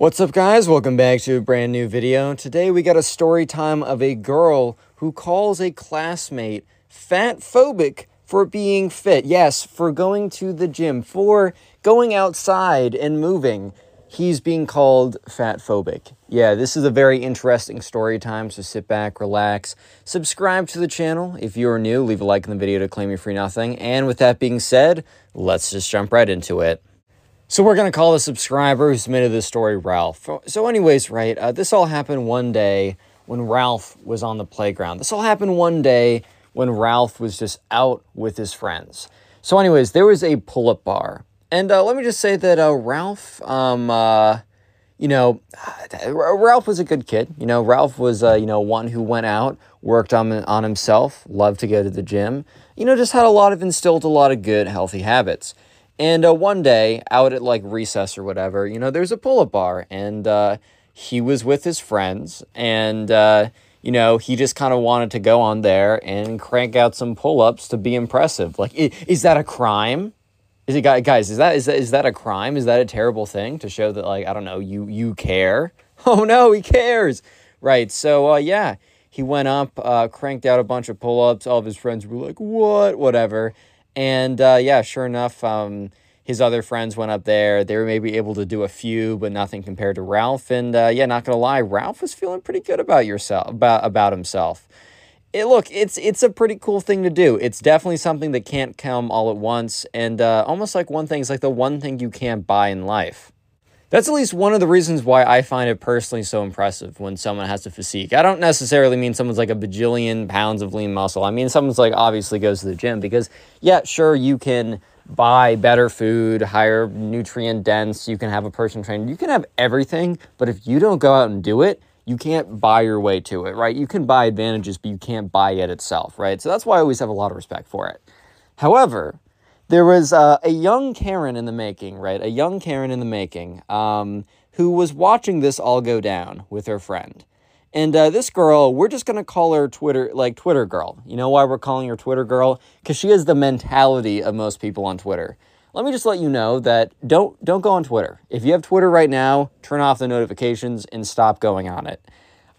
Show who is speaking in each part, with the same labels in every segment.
Speaker 1: What's up guys? Welcome back to a brand new video. Today we got a story time of a girl who calls a classmate fat phobic for being fit. Yes, for going to the gym, for going outside and moving. He's being called fat phobic. Yeah, this is a very interesting story time, so sit back, relax, subscribe to the channel. If you are new, leave a like in the video to claim your free nothing. And with that being said, let's just jump right into it. So we're going to call the subscriber who submitted this story Ralph. So anyways, right, uh, this all happened one day when Ralph was on the playground. This all happened one day when Ralph was just out with his friends. So anyways, there was a pull-up bar. And uh, let me just say that uh, Ralph, um, uh, you know, Ralph was a good kid. You know, Ralph was, uh, you know, one who went out, worked on, on himself, loved to go to the gym, you know, just had a lot of instilled a lot of good, healthy habits. And uh, one day, out at like recess or whatever, you know, there's a pull up bar, and uh, he was with his friends, and, uh, you know, he just kind of wanted to go on there and crank out some pull ups to be impressive. Like, is that a crime? Is it, guys? Is that is that is that a crime? Is that a terrible thing to show that like I don't know you you care? Oh no, he cares, right? So uh, yeah, he went up, uh, cranked out a bunch of pull ups. All of his friends were like, "What? Whatever." And uh, yeah, sure enough, um, his other friends went up there. They were maybe able to do a few, but nothing compared to Ralph. And uh, yeah, not gonna lie, Ralph was feeling pretty good about yourself about about himself. It, look, it's it's a pretty cool thing to do. It's definitely something that can't come all at once, and uh, almost like one thing is like the one thing you can't buy in life. That's at least one of the reasons why I find it personally so impressive when someone has a physique. I don't necessarily mean someone's like a bajillion pounds of lean muscle. I mean someone's like obviously goes to the gym because yeah, sure you can buy better food, higher nutrient dense, you can have a personal trainer, you can have everything, but if you don't go out and do it, you can't buy your way to it, right? You can buy advantages, but you can't buy it itself, right? So that's why I always have a lot of respect for it. However, there was uh, a young Karen in the making, right? A young Karen in the making um, who was watching this all go down with her friend. And uh, this girl, we're just gonna call her Twitter, like Twitter girl. You know why we're calling her Twitter girl? Because she has the mentality of most people on Twitter. Let me just let you know that don't don't go on Twitter. If you have Twitter right now, turn off the notifications and stop going on it.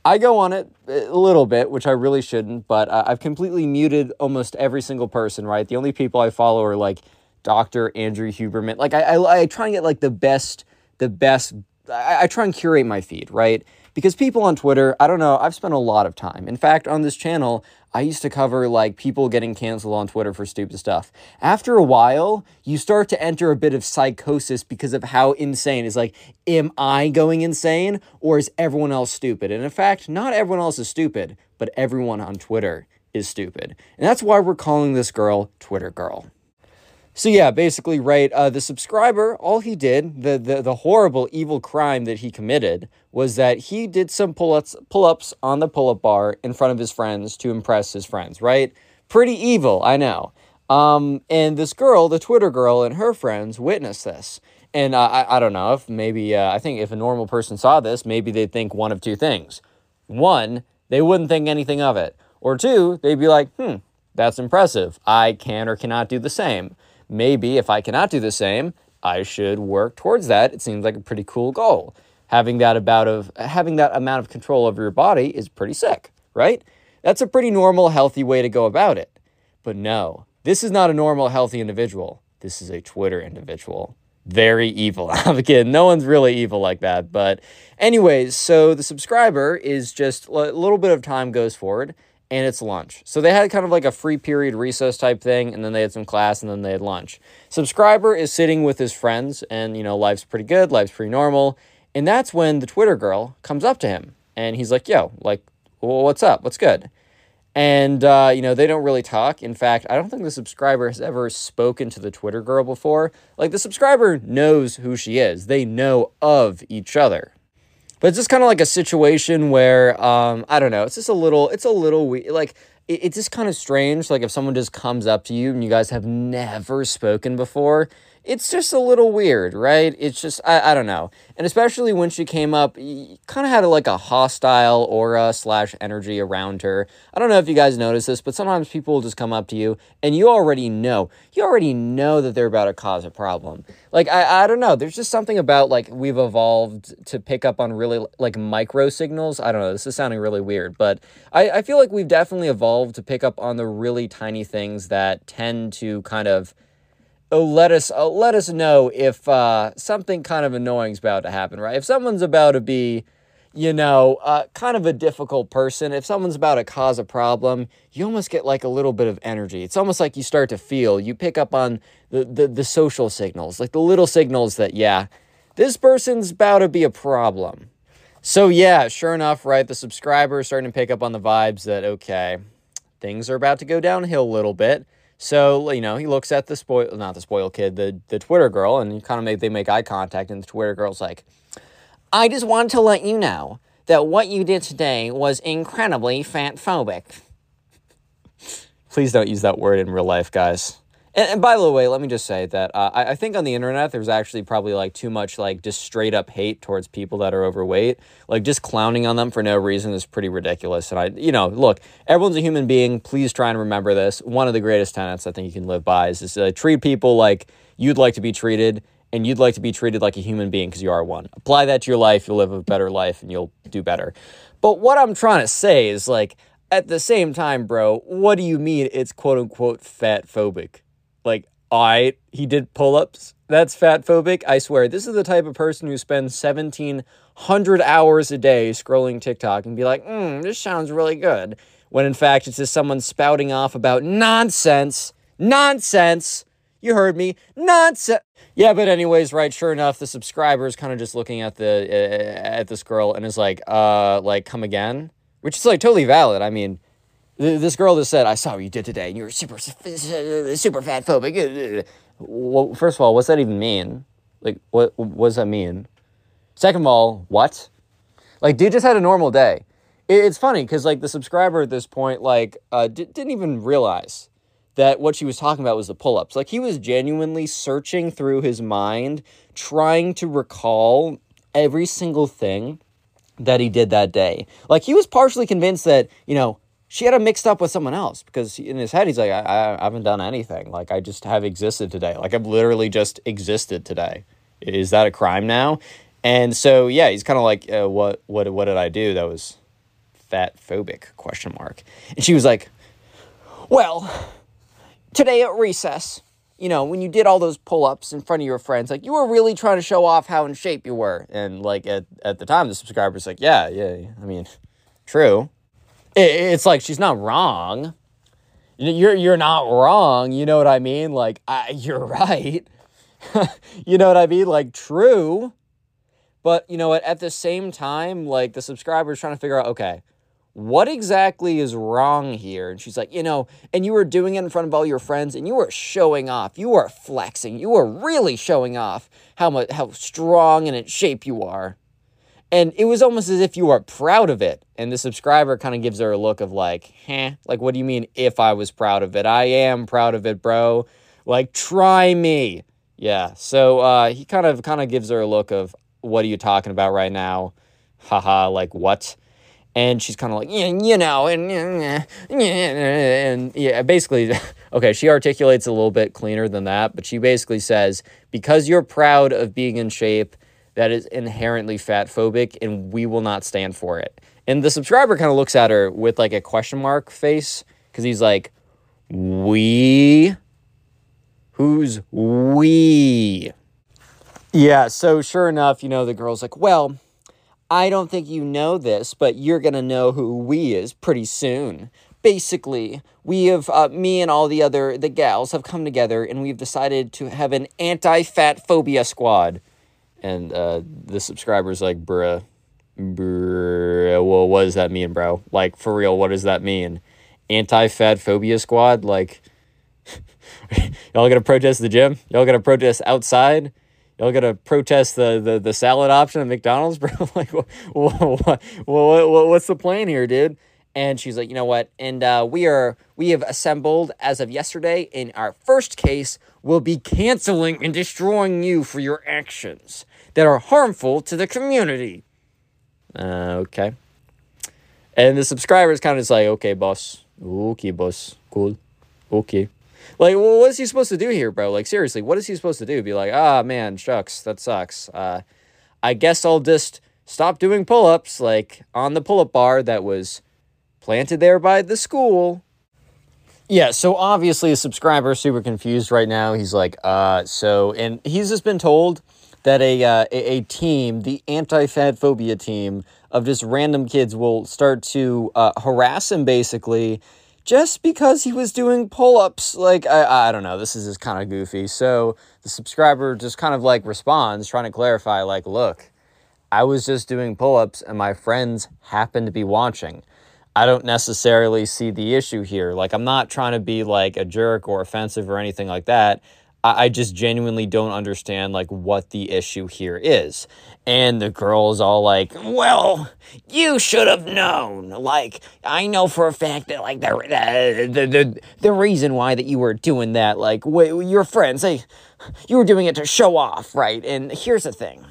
Speaker 1: I go on it a little bit, which I really shouldn't, but I've completely muted almost every single person, right? The only people I follow are like Dr. Andrew Huberman. Like I, I, I try and get like the best, the best, I, I try and curate my feed, right? Because people on Twitter, I don't know, I've spent a lot of time. In fact, on this channel, I used to cover like people getting canceled on Twitter for stupid stuff. After a while, you start to enter a bit of psychosis because of how insane. It's like, am I going insane or is everyone else stupid? And in fact, not everyone else is stupid, but everyone on Twitter is stupid. And that's why we're calling this girl Twitter Girl. So yeah, basically, right. Uh, the subscriber, all he did, the, the the horrible, evil crime that he committed was that he did some pull ups pull ups on the pull up bar in front of his friends to impress his friends. Right? Pretty evil, I know. Um, and this girl, the Twitter girl, and her friends witnessed this. And uh, I I don't know if maybe uh, I think if a normal person saw this, maybe they'd think one of two things. One, they wouldn't think anything of it. Or two, they'd be like, hmm, that's impressive. I can or cannot do the same maybe if I cannot do the same, I should work towards that. It seems like a pretty cool goal. Having that about of having that amount of control over your body is pretty sick, right? That's a pretty normal, healthy way to go about it. But no, this is not a normal, healthy individual. This is a Twitter individual. Very evil. I'm kidding. No one's really evil like that. But, anyways, so the subscriber is just a little bit of time goes forward and it's lunch. So they had kind of like a free period recess type thing, and then they had some class, and then they had lunch. Subscriber is sitting with his friends, and you know, life's pretty good, life's pretty normal. And that's when the Twitter girl comes up to him, and he's like, Yo, like, well, what's up? What's good? And, uh, you know, they don't really talk. In fact, I don't think the subscriber has ever spoken to the Twitter girl before. Like, the subscriber knows who she is, they know of each other. But it's just kind of like a situation where um, I don't know. It's just a little. It's a little weird. Like it, it's just kind of strange. Like if someone just comes up to you and you guys have never spoken before, it's just a little weird, right? It's just, I, I don't know. And especially when she came up, kind of had a, like a hostile aura slash energy around her. I don't know if you guys notice this, but sometimes people will just come up to you and you already know, you already know that they're about to cause a problem. Like, I, I don't know. There's just something about like we've evolved to pick up on really like micro signals. I don't know. This is sounding really weird, but I, I feel like we've definitely evolved to pick up on the really tiny things that tend to kind of oh, let us uh, let us know if uh, something kind of annoying is about to happen, right? If someone's about to be, you know, uh, kind of a difficult person, if someone's about to cause a problem, you almost get like a little bit of energy. It's almost like you start to feel. You pick up on the the, the social signals, like the little signals that yeah, this person's about to be a problem. So yeah, sure enough, right? The subscribers starting to pick up on the vibes that okay, things are about to go downhill a little bit. So, you know, he looks at the spoil, not the spoiled kid, the, the Twitter girl, and kind of make, they make eye contact, and the Twitter girl's like, I just wanted to let you know that what you did today was incredibly fat phobic. Please don't use that word in real life, guys. And, and, by the way, let me just say that uh, I, I, think on the internet there's actually probably like too much like just straight up hate towards people that are overweight. Like just clowning on them for no reason is pretty ridiculous. And I, you know, look, everyone's a human being. Please try and remember this. One of the greatest tenets I think you can live by is to uh, treat people like you'd like to be treated, and you'd like to be treated like a human being because you are one. Apply that to your life, you'll live a better life, and you'll do better. But what I'm trying to say is like at the same time, bro, what do you mean it's quote unquote fat phobic? Like, I he did pull ups. That's fat phobic. I swear. This is the type of person who spends 1,700 hours a day scrolling TikTok and be like, hmm, this sounds really good. When in fact, it's just someone spouting off about nonsense. Nonsense. You heard me. Nonsense. Yeah, but anyways, right, sure enough, the subscriber is kind of just looking at the uh, at this girl and is like, uh, like, come again? Which is like totally valid. I mean, this girl just said, I saw what you did today, and you're super, super fat phobic. Well, first of all, what's that even mean? Like, what, what does that mean? Second of all, what? Like, dude just had a normal day. It's funny because, like, the subscriber at this point, like, uh, d- didn't even realize that what she was talking about was the pull ups. Like, he was genuinely searching through his mind, trying to recall every single thing that he did that day. Like, he was partially convinced that, you know, she had him mixed up with someone else because in his head he's like I, I haven't done anything. Like i just have existed today. Like i've literally just existed today. Is that a crime now? And so yeah he's kind of like uh, what what what did i do? That was fat phobic question mark. And she was like well today at recess you know when you did all those pull-ups in front of your friends like you were really trying to show off how in shape you were. And like at, at the time the subscriber's like yeah yeah i mean true it's like she's not wrong. You're you're not wrong. You know what I mean? Like I, you're right. you know what I mean? Like true. But you know what? At the same time, like the subscriber's trying to figure out, okay, what exactly is wrong here? And she's like, you know, and you were doing it in front of all your friends, and you were showing off. You were flexing. You were really showing off how much how strong and in shape you are. And it was almost as if you were proud of it. And the subscriber kind of gives her a look of like, huh? Like, what do you mean if I was proud of it? I am proud of it, bro. Like, try me. Yeah. So uh, he kind of kind of gives her a look of what are you talking about right now? Haha, like what? And she's kind of like, yeah, you know, and yeah, and yeah, basically, okay, she articulates a little bit cleaner than that, but she basically says, because you're proud of being in shape that is inherently fat phobic and we will not stand for it. And the subscriber kind of looks at her with like a question mark face because he's like, We? Who's we? Yeah, so sure enough, you know, the girl's like, Well, I don't think you know this, but you're going to know who we is pretty soon. Basically, we have, uh, me and all the other, the gals have come together and we've decided to have an anti fat phobia squad. And uh, the subscriber's like, bruh, bruh, well, what does that mean, bro? Like, for real, what does that mean? Anti fat phobia squad? Like, y'all gonna protest the gym? Y'all gonna protest outside? Y'all gonna protest the, the, the salad option at McDonald's, bro? like, what, what, what, what, what's the plan here, dude? And she's like, you know what? And uh, we are we have assembled as of yesterday. In our first case, we'll be canceling and destroying you for your actions that are harmful to the community. Uh, okay. And the subscriber is kind of just like, okay, boss. Okay, boss. Cool. Okay. Like, well, what is he supposed to do here, bro? Like, seriously, what is he supposed to do? Be like, ah, man, shucks, that sucks. Uh, I guess I'll just stop doing pull ups, like on the pull up bar that was planted there by the school. Yeah, so obviously a subscriber is super confused right now. He's like, uh, so, and he's just been told that a, uh, a, a team, the anti fat phobia team of just random kids, will start to uh, harass him basically just because he was doing pull ups. Like, I, I don't know, this is just kind of goofy. So the subscriber just kind of like responds, trying to clarify, like, look, I was just doing pull ups and my friends happened to be watching. I don't necessarily see the issue here. Like, I'm not trying to be like a jerk or offensive or anything like that. I, I just genuinely don't understand like what the issue here is. And the girl's all like, "Well, you should have known. Like, I know for a fact that like the uh, the the, the reason why that you were doing that, like, wh- your friends, they, you were doing it to show off, right? And here's the thing."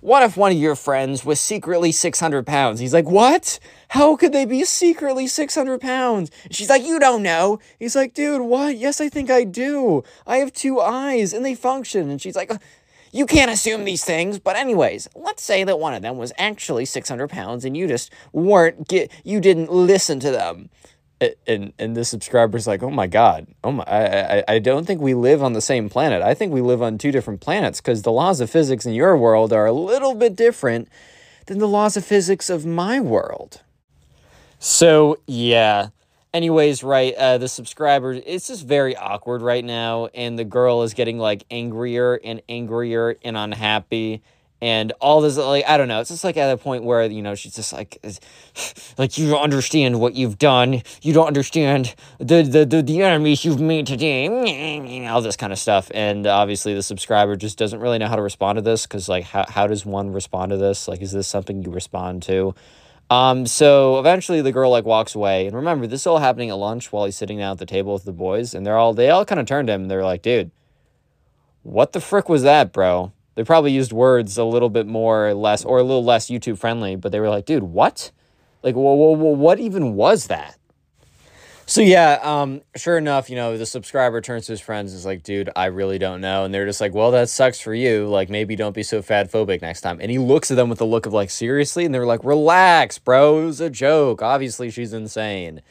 Speaker 1: What if one of your friends was secretly 600 pounds? He's like, What? How could they be secretly 600 pounds? She's like, You don't know. He's like, Dude, what? Yes, I think I do. I have two eyes and they function. And she's like, uh, You can't assume these things. But, anyways, let's say that one of them was actually 600 pounds and you just weren't, get, you didn't listen to them and and the subscriber's like, oh my god, oh my, I, I I don't think we live on the same planet. I think we live on two different planets because the laws of physics in your world are a little bit different than the laws of physics of my world. So yeah. Anyways, right, uh, the subscriber, it's just very awkward right now, and the girl is getting like angrier and angrier and unhappy and all this like i don't know it's just like at a point where you know she's just like like you don't understand what you've done. You don't understand the the the, the enemies you've made today. All this kind of stuff. And obviously the subscriber just doesn't really know how to respond to this because like how, how does one respond to this? Like is this something you respond to? Um so eventually the girl like walks away. And remember this is all happening at lunch while he's sitting down at the table with the boys. And they're all they all kind of turned to him. They're like dude what the frick was that bro they probably used words a little bit more or less or a little less YouTube friendly, but they were like, dude, what? Like, well, well, well what even was that? So yeah, um, sure enough, you know, the subscriber turns to his friends and is like, dude, I really don't know. And they're just like, well, that sucks for you. Like, maybe don't be so fat phobic next time. And he looks at them with a look of like, seriously? And they're like, relax, bro. It was a joke. Obviously, she's insane.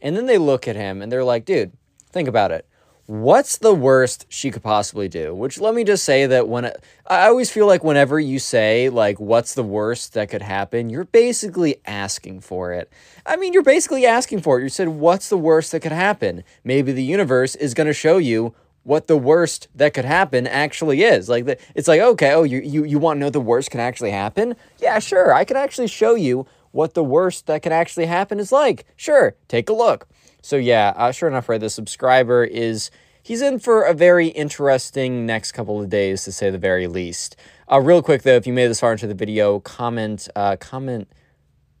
Speaker 1: And then they look at him and they're like, dude, think about it what's the worst she could possibly do? Which let me just say that when I always feel like whenever you say like what's the worst that could happen, you're basically asking for it. I mean, you're basically asking for it. You said what's the worst that could happen? Maybe the universe is going to show you what the worst that could happen actually is. Like the, it's like okay, oh you you you want to know the worst can actually happen? Yeah, sure. I can actually show you what the worst that can actually happen is like. Sure, take a look. So yeah, uh, sure enough, right, the subscriber is he's in for a very interesting next couple of days, to say the very least. Uh, real quick though, if you made this far into the video, comment, uh, comment,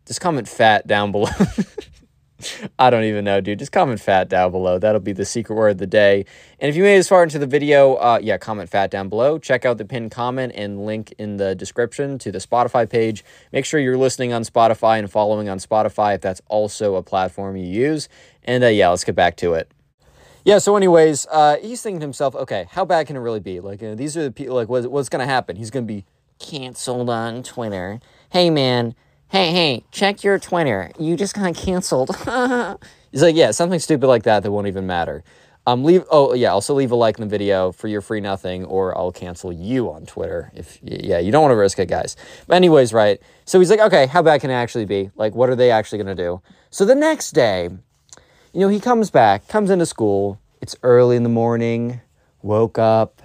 Speaker 1: just comment fat down below. I don't even know, dude. Just comment fat down below. That'll be the secret word of the day. And if you made this far into the video, uh, yeah, comment fat down below. Check out the pinned comment and link in the description to the Spotify page. Make sure you're listening on Spotify and following on Spotify if that's also a platform you use. And uh, yeah, let's get back to it. Yeah, so anyways, uh, he's thinking to himself, okay, how bad can it really be? Like, uh, these are the people, like, what's, what's going to happen? He's going to be canceled on Twitter. Hey, man, hey, hey, check your Twitter. You just got canceled. he's like, yeah, something stupid like that that won't even matter. Um, leave. Oh, yeah. Also, leave a like in the video for your free nothing, or I'll cancel you on Twitter. If yeah, you don't want to risk it, guys. But anyways, right. So he's like, okay, how bad can it actually be? Like, what are they actually gonna do? So the next day, you know, he comes back, comes into school. It's early in the morning, woke up,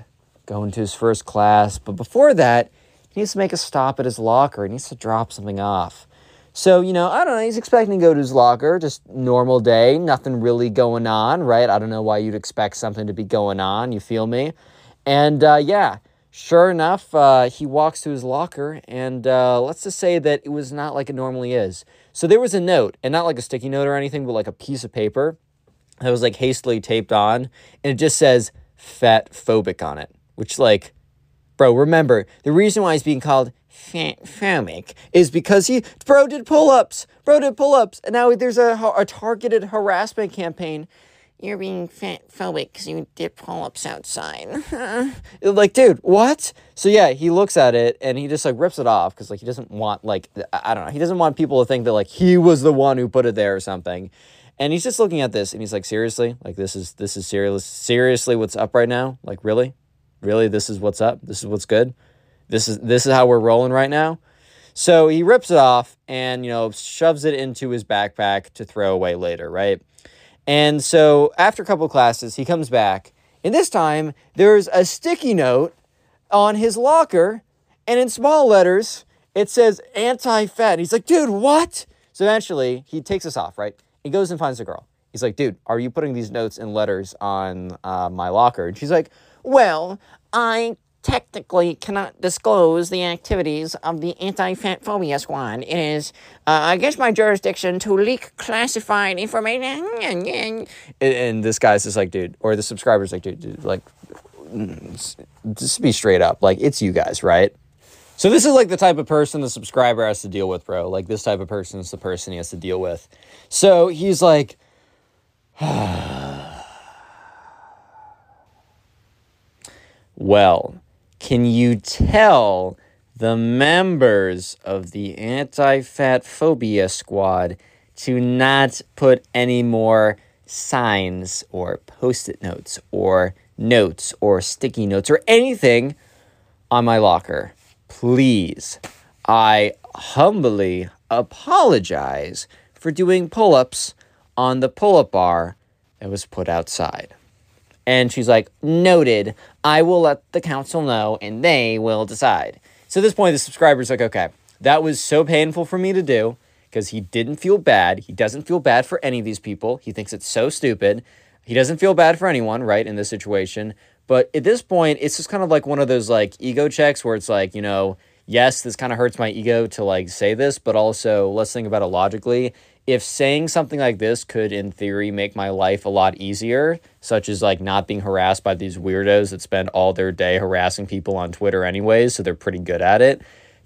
Speaker 1: going to his first class. But before that, he needs to make a stop at his locker. He needs to drop something off. So, you know, I don't know. He's expecting to go to his locker, just normal day, nothing really going on, right? I don't know why you'd expect something to be going on. You feel me? And uh, yeah, Sure enough, uh, he walks to his locker, and uh, let's just say that it was not like it normally is. So there was a note, and not like a sticky note or anything, but like a piece of paper that was like hastily taped on, and it just says fat phobic on it, which, like, bro, remember the reason why he's being called fat phobic is because he, bro, did pull ups, bro, did pull ups, and now there's a, a targeted harassment campaign you're being fat phobic because you did pull ups outside. like, dude, what? So yeah, he looks at it and he just like rips it off because like he doesn't want like I don't know he doesn't want people to think that like he was the one who put it there or something. And he's just looking at this and he's like, seriously, like this is this is serious seriously what's up right now? Like really, really, this is what's up. This is what's good. This is this is how we're rolling right now. So he rips it off and you know shoves it into his backpack to throw away later, right? And so after a couple classes, he comes back, and this time there's a sticky note on his locker, and in small letters, it says anti fat. He's like, dude, what? So eventually, he takes us off, right? He goes and finds the girl. He's like, dude, are you putting these notes and letters on uh, my locker? And she's like, well, I technically cannot disclose the activities of the anti-fat phobia squad. It is uh, against my jurisdiction to leak classified information. And, this guy's just like, dude, or the subscriber's like, dude, dude, like, just be straight up. Like, it's you guys, right? So this is like the type of person the subscriber has to deal with, bro. Like this type of person is the person he has to deal with. So he's like, well, can you tell the members of the anti fat phobia squad to not put any more signs or post it notes or notes or sticky notes or anything on my locker? Please, I humbly apologize for doing pull ups on the pull up bar that was put outside. And she's like, noted. I will let the council know and they will decide. So at this point, the subscriber's like, okay, that was so painful for me to do because he didn't feel bad. He doesn't feel bad for any of these people. He thinks it's so stupid. He doesn't feel bad for anyone, right, in this situation. But at this point, it's just kind of like one of those like ego checks where it's like, you know, yes, this kind of hurts my ego to like say this, but also let's think about it logically if saying something like this could in theory make my life a lot easier such as like not being harassed by these weirdos that spend all their day harassing people on twitter anyways so they're pretty good at it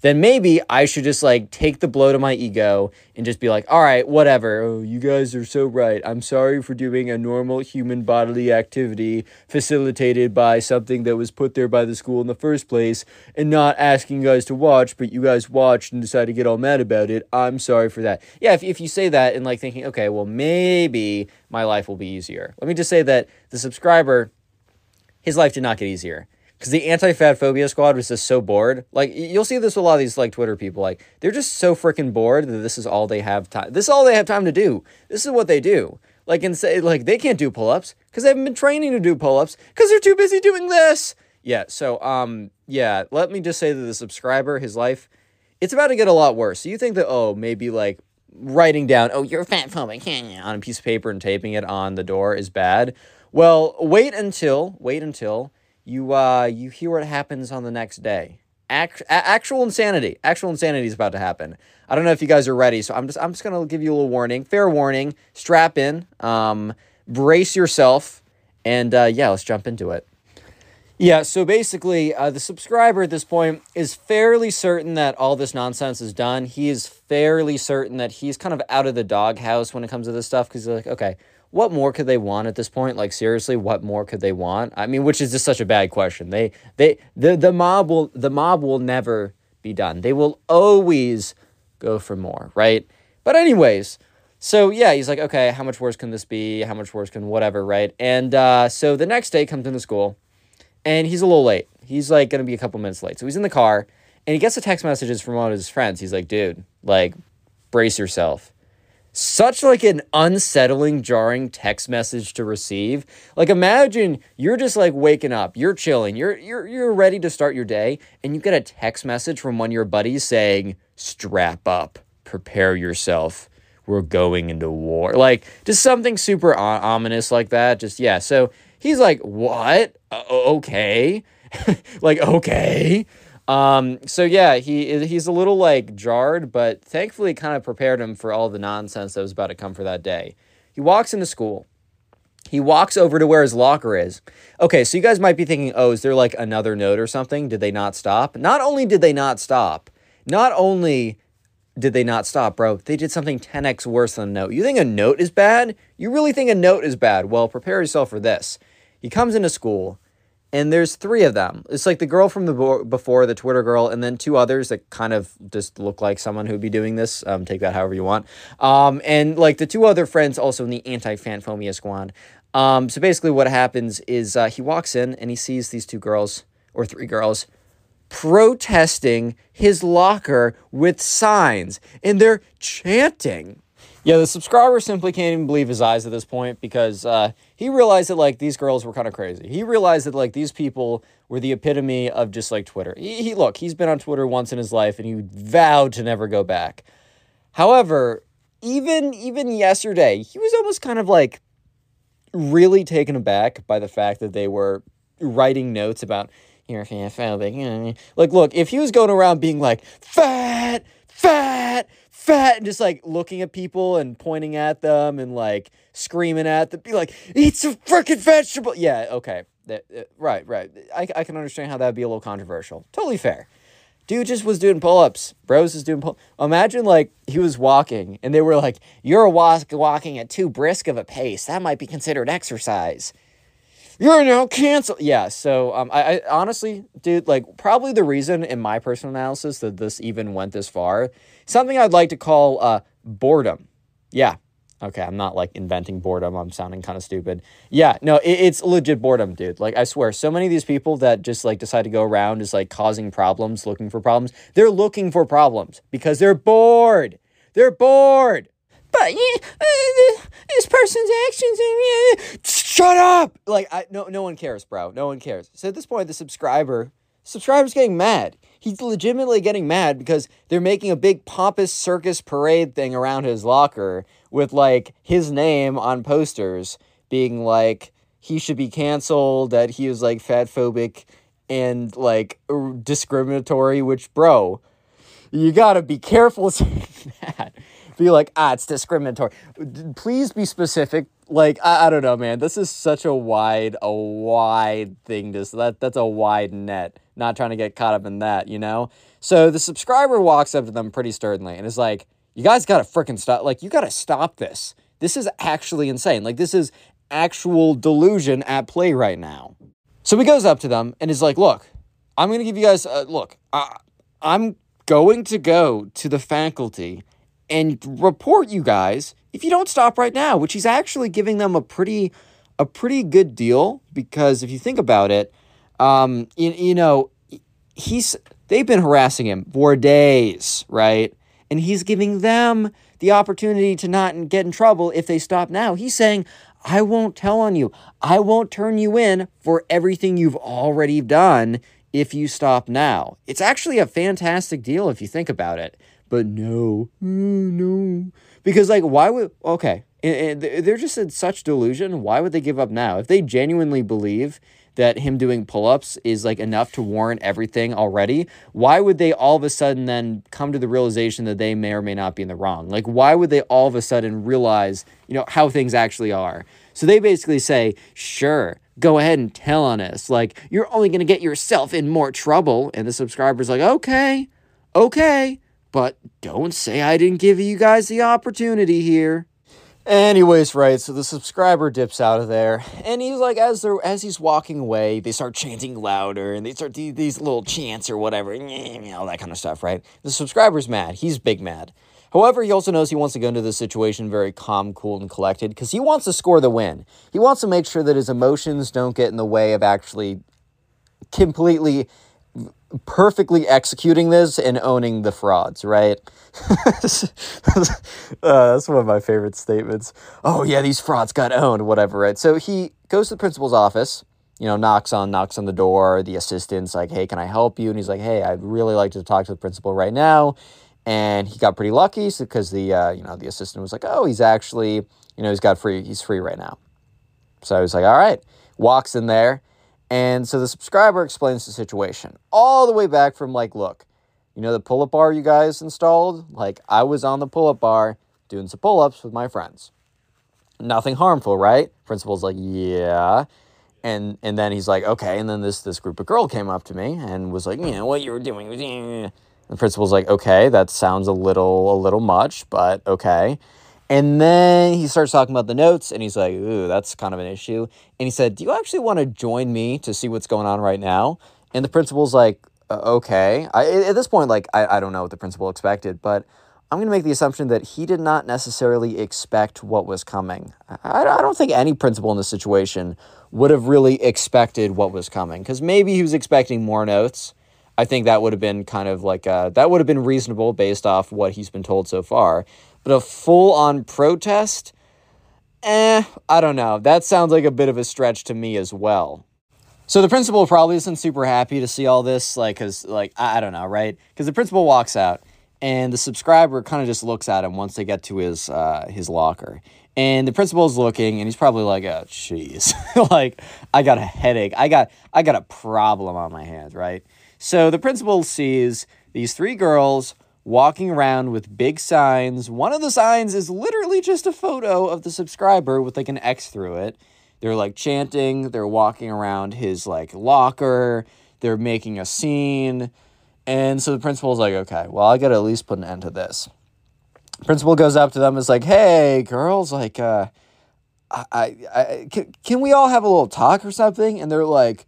Speaker 1: then maybe I should just like take the blow to my ego and just be like, all right, whatever. Oh, you guys are so right. I'm sorry for doing a normal human bodily activity facilitated by something that was put there by the school in the first place and not asking you guys to watch, but you guys watched and decided to get all mad about it. I'm sorry for that. Yeah, if, if you say that and like thinking, okay, well, maybe my life will be easier. Let me just say that the subscriber, his life did not get easier because the anti-fat phobia squad was just so bored. Like you'll see this with a lot of these like Twitter people. Like they're just so freaking bored that this is all they have time. This is all they have time to do. This is what they do. Like and say like they can't do pull-ups because they haven't been training to do pull-ups because they're too busy doing this. Yeah. So um yeah. Let me just say that the subscriber, his life, it's about to get a lot worse. So you think that oh maybe like writing down oh you're fat phobic on a piece of paper and taping it on the door is bad. Well, wait until wait until you uh you hear what happens on the next day. Act, actual insanity. Actual insanity is about to happen. I don't know if you guys are ready, so I'm just I'm just gonna give you a little warning. Fair warning. Strap in. Um, brace yourself, and uh, yeah, let's jump into it. Yeah, so basically, uh, the subscriber at this point is fairly certain that all this nonsense is done. He is fairly certain that he's kind of out of the doghouse when it comes to this stuff because he's like, okay, what more could they want at this point? Like seriously, what more could they want? I mean, which is just such a bad question. They they the the mob will the mob will never be done. They will always go for more, right? But anyways, so yeah, he's like, okay, how much worse can this be? How much worse can whatever, right? And uh, so the next day comes into school, and he's a little late. He's like gonna be a couple minutes late. So he's in the car, and he gets the text messages from one of his friends. He's like, dude, like, brace yourself. Such like an unsettling jarring text message to receive. Like imagine you're just like waking up. You're chilling. You're you're you're ready to start your day and you get a text message from one of your buddies saying strap up. Prepare yourself. We're going into war. Like just something super ominous like that. Just yeah. So he's like what uh, okay like, okay. Um, so yeah, he he's a little like jarred, but thankfully kind of prepared him for all the nonsense that was about to come for that day. He walks into school. He walks over to where his locker is. Okay, so you guys might be thinking, oh, is there like another note or something? Did they not stop? Not only did they not stop, not only did they not stop, bro, they did something 10x worse than a note. You think a note is bad? You really think a note is bad? Well, prepare yourself for this. He comes into school and there's three of them. It's like the girl from the bo- before, the Twitter girl, and then two others that kind of just look like someone who'd be doing this. Um, take that however you want. Um, and like the two other friends also in the anti-fat phobia squad. Um, so basically, what happens is uh, he walks in and he sees these two girls or three girls protesting his locker with signs, and they're chanting. Yeah, the subscriber simply can't even believe his eyes at this point because uh, he realized that like these girls were kind of crazy. He realized that like these people were the epitome of just like Twitter. He, he look, he's been on Twitter once in his life and he vowed to never go back. However, even even yesterday, he was almost kind of like really taken aback by the fact that they were writing notes about you're know Like, look, if he was going around being like fat, fat, fat, and just like looking at people and pointing at them and like screaming at them, be like, eat some freaking vegetable. Yeah, okay. That, uh, right, right. I, I can understand how that would be a little controversial. Totally fair. Dude just was doing pull ups. Bros is doing pull. Imagine like he was walking and they were like, "You're walk- walking at too brisk of a pace. That might be considered exercise." You're now canceled. Yeah. So um, I, I honestly, dude, like probably the reason in my personal analysis that this even went this far, something I'd like to call uh boredom. Yeah, Okay, I'm not like inventing boredom. I'm sounding kind of stupid. Yeah, no, it, it's legit boredom, dude. Like I swear, so many of these people that just like decide to go around is like causing problems, looking for problems. They're looking for problems because they're bored. They're bored. But yeah, uh, this person's actions. And, Uh, shut up! Like I no no one cares, bro. No one cares. So at this point, the subscriber subscriber's getting mad. He's legitimately getting mad because they're making a big pompous circus parade thing around his locker with like his name on posters being like he should be canceled, that he is like fat phobic and like discriminatory, which bro, you gotta be careful saying that. Be like, ah, it's discriminatory. Please be specific. Like, I, I don't know, man. This is such a wide, a wide thing. This that that's a wide net. Not trying to get caught up in that, you know? So the subscriber walks up to them pretty sternly and is like, you guys got to freaking stop. Like, you got to stop this. This is actually insane. Like, this is actual delusion at play right now. So he goes up to them and is like, look, I'm to give you guys, uh, look, I, I'm going to go to the faculty and report you guys if you don't stop right now, which he's actually giving them a pretty, a pretty good deal because if you think about it, um, you, you know, he's, they've been harassing him for days, right? and he's giving them the opportunity to not get in trouble if they stop now. He's saying, I won't tell on you. I won't turn you in for everything you've already done if you stop now. It's actually a fantastic deal if you think about it. But no, no. Because, like, why would, okay, they're just in such delusion. Why would they give up now? If they genuinely believe that him doing pull ups is like enough to warrant everything already, why would they all of a sudden then come to the realization that they may or may not be in the wrong? Like, why would they all of a sudden realize, you know, how things actually are? So they basically say, sure, go ahead and tell on us. Like, you're only going to get yourself in more trouble. And the subscriber's like, okay, okay, but don't say I didn't give you guys the opportunity here. Anyways, right, so the subscriber dips out of there, and he's like, as they're as he's walking away, they start chanting louder, and they start these little chants or whatever, all that kind of stuff, right? The subscriber's mad. He's big mad. However, he also knows he wants to go into this situation very calm, cool, and collected because he wants to score the win. He wants to make sure that his emotions don't get in the way of actually completely perfectly executing this and owning the frauds, right? uh, that's one of my favorite statements. Oh yeah, these frauds got owned, whatever, right? So he goes to the principal's office, you know, knocks on knocks on the door. The assistant's like, "Hey, can I help you?" And he's like, "Hey, I'd really like to talk to the principal right now." And he got pretty lucky because the uh, you know the assistant was like, "Oh, he's actually you know he's got free he's free right now." So I was like, "All right." Walks in there And so the subscriber explains the situation all the way back from like, look, you know the pull up bar you guys installed? Like, I was on the pull up bar doing some pull ups with my friends. Nothing harmful, right? Principal's like, yeah. And and then he's like, okay. And then this this group of girl came up to me and was like, you know, what you were doing was. Eh. The principal's like, okay, that sounds a little a little much, but okay. And then he starts talking about the notes and he's like, ooh, that's kind of an issue. And he said, do you actually want to join me to see what's going on right now? And the principal's like, uh, okay. I, at this point, like, I, I don't know what the principal expected, but I'm going to make the assumption that he did not necessarily expect what was coming. I, I don't think any principal in this situation would have really expected what was coming because maybe he was expecting more notes. I think that would have been kind of like a, that would have been reasonable based off what he's been told so far. But a full on protest, eh, I don't know. That sounds like a bit of a stretch to me as well. So the principal probably isn't super happy to see all this, like, cause like I, I don't know, right? Because the principal walks out, and the subscriber kind of just looks at him once they get to his uh, his locker, and the principal's looking, and he's probably like, "Oh, jeez, like I got a headache, I got I got a problem on my hands, right?" So the principal sees these three girls walking around with big signs. One of the signs is literally just a photo of the subscriber with like an X through it they're like chanting, they're walking around his like locker, they're making a scene. And so the principal's like, okay, well, I got to at least put an end to this. Principal goes up to them is like, hey, girls, like, uh, I, I, I can, can we all have a little talk or something? And they're like,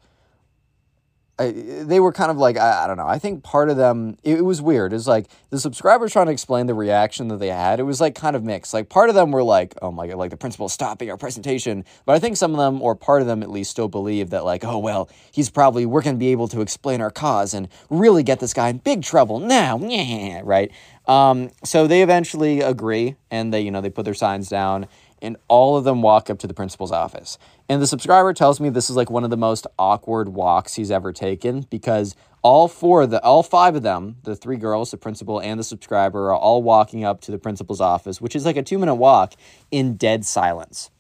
Speaker 1: I, they were kind of like I, I, don't know. I think part of them it, it was weird. It's like the subscribers trying to explain the reaction that they had. It was like kind of mixed. Like part of them were like, "Oh my god!" Like the principal stopping our presentation. But I think some of them, or part of them at least, still believe that like, "Oh well, he's probably we're going to be able to explain our cause and really get this guy in big trouble now." Yeah, right. Um, so they eventually agree, and they you know they put their signs down and all of them walk up to the principal's office. And the subscriber tells me this is like one of the most awkward walks he's ever taken because all four of the all five of them, the three girls, the principal and the subscriber, are all walking up to the principal's office, which is like a two minute walk in dead silence.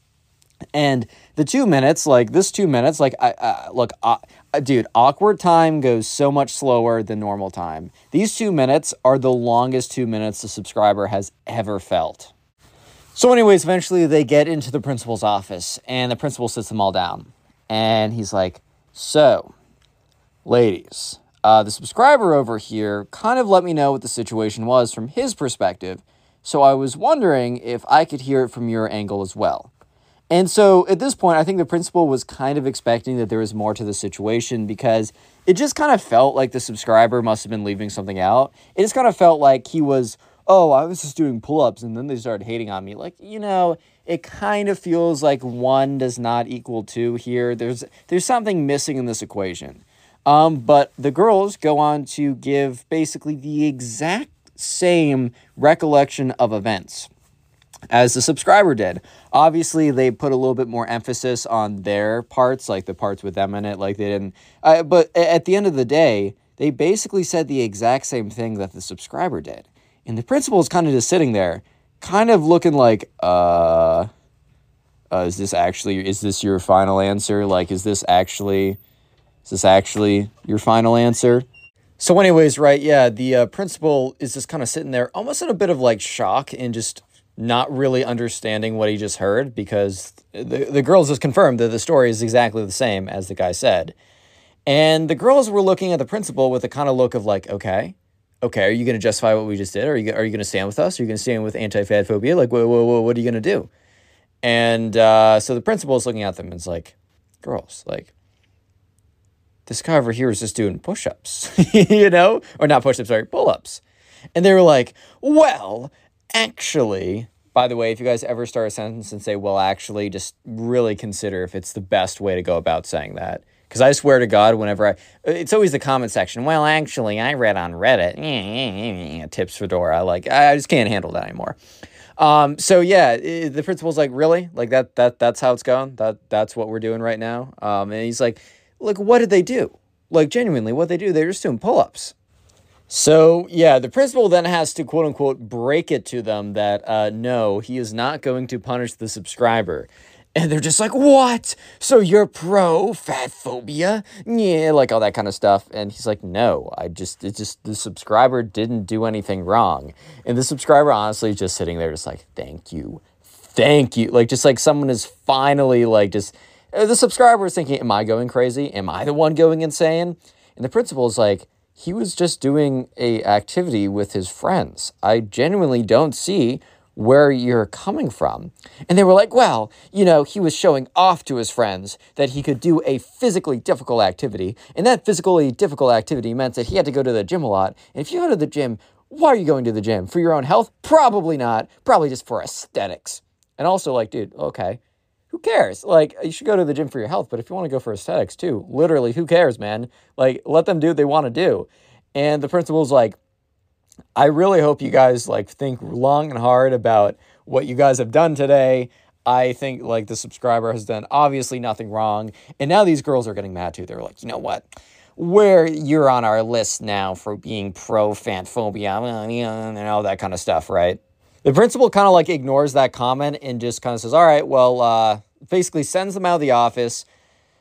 Speaker 1: And the two minutes, like this two minutes, like I uh, look, uh, dude, awkward time goes so much slower than normal time. These two minutes are the longest two minutes the subscriber has ever felt. So, anyways, eventually they get into the principal's office, and the principal sits them all down. And he's like, So, ladies, uh, the subscriber over here kind of let me know what the situation was from his perspective. So, I was wondering if I could hear it from your angle as well. And so at this point, I think the principal was kind of expecting that there was more to the situation because it just kind of felt like the subscriber must have been leaving something out. It just kind of felt like he was oh, I was just doing pull ups and then they started hating on me. Like, you know, it kind of feels like one does not equal two here. There's there's something missing in this equation. Um, but the girls go on to give basically the exact same recollection of events as the subscriber did. Obviously, they put a little bit more emphasis on their parts, like the parts with them in it, like they didn't. Uh, but at the end of the day, they basically said the exact same thing that the subscriber did. And the principal is kind of just sitting there, kind of looking like, uh, uh, is this actually, is this your final answer? Like, is this actually, is this actually your final answer? So, anyways, right, yeah, the uh, principal is just kind of sitting there, almost in a bit of like shock and just not really understanding what he just heard because the, the girls just confirmed that the story is exactly the same as the guy said. And the girls were looking at the principal with a kind of look of like, okay, okay, are you going to justify what we just did? Are you are you going to stand with us? Are you going to stand with anti-fat phobia? Like, whoa, whoa, whoa, what are you going to do? And uh, so the principal is looking at them and is like, girls, like, this guy over here is just doing push-ups, you know, or not push-ups, sorry, pull-ups. And they were like, well, actually. By the way, if you guys ever start a sentence and say, well, actually, just really consider if it's the best way to go about saying that. Because I swear to God, whenever I, it's always the comment section. Well, actually, I read on Reddit, tips Fedora. Like, I just can't handle that anymore. Um, so yeah, the principal's like, really? Like that, that, that's how it's going. That, that's what we're doing right now. Um, and he's like, like, what did they do? Like, genuinely, what they do? They're just doing pull ups. So, yeah, the principal then has to quote unquote break it to them that uh, no, he is not going to punish the subscriber. And they're just like, what? So you're pro fat phobia? Yeah, like all that kind of stuff. And he's like, no, I just, it's just, the subscriber didn't do anything wrong. And the subscriber honestly is just sitting there, just like, thank you. Thank you. Like, just like someone is finally like, just, uh, the subscriber is thinking, am I going crazy? Am I the one going insane? And the principal is like, he was just doing a activity with his friends. I genuinely don't see where you're coming from. And they were like, well, you know, he was showing off to his friends that he could do a physically difficult activity. And that physically difficult activity meant that he had to go to the gym a lot. And if you go to the gym, why are you going to the gym? For your own health? Probably not. Probably just for aesthetics. And also, like, dude, okay, who cares? Like, you should go to the gym for your health, but if you want to go for aesthetics too, literally, who cares, man? Like, let them do what they want to do. And the principal's like, I really hope you guys like think long and hard about what you guys have done today. I think like the subscriber has done obviously nothing wrong. And now these girls are getting mad too. They're like, you know what? Where you're on our list now for being pro fat phobia and all that kind of stuff, right? The principal kind of like ignores that comment and just kind of says, all right, well, uh, basically sends them out of the office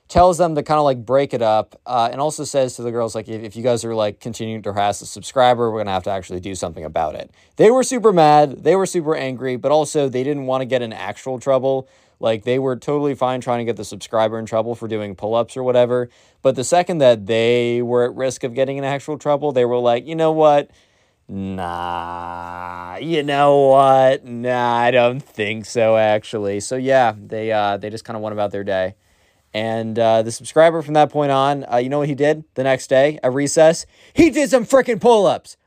Speaker 1: tells them to kind of like break it up uh, and also says to the girls like if, if you guys are like continuing to harass the subscriber we're gonna have to actually do something about it. They were super mad they were super angry but also they didn't want to get in actual trouble. Like they were totally fine trying to get the subscriber in trouble for doing pull-ups or whatever but the second that they were at risk of getting in actual trouble they were like you know what? Nah you know what? Nah i don't think so actually. So yeah they uh they just kind of went about their day and uh, the subscriber from that point on, uh, you know what he did the next day at recess? He did some freaking pull ups.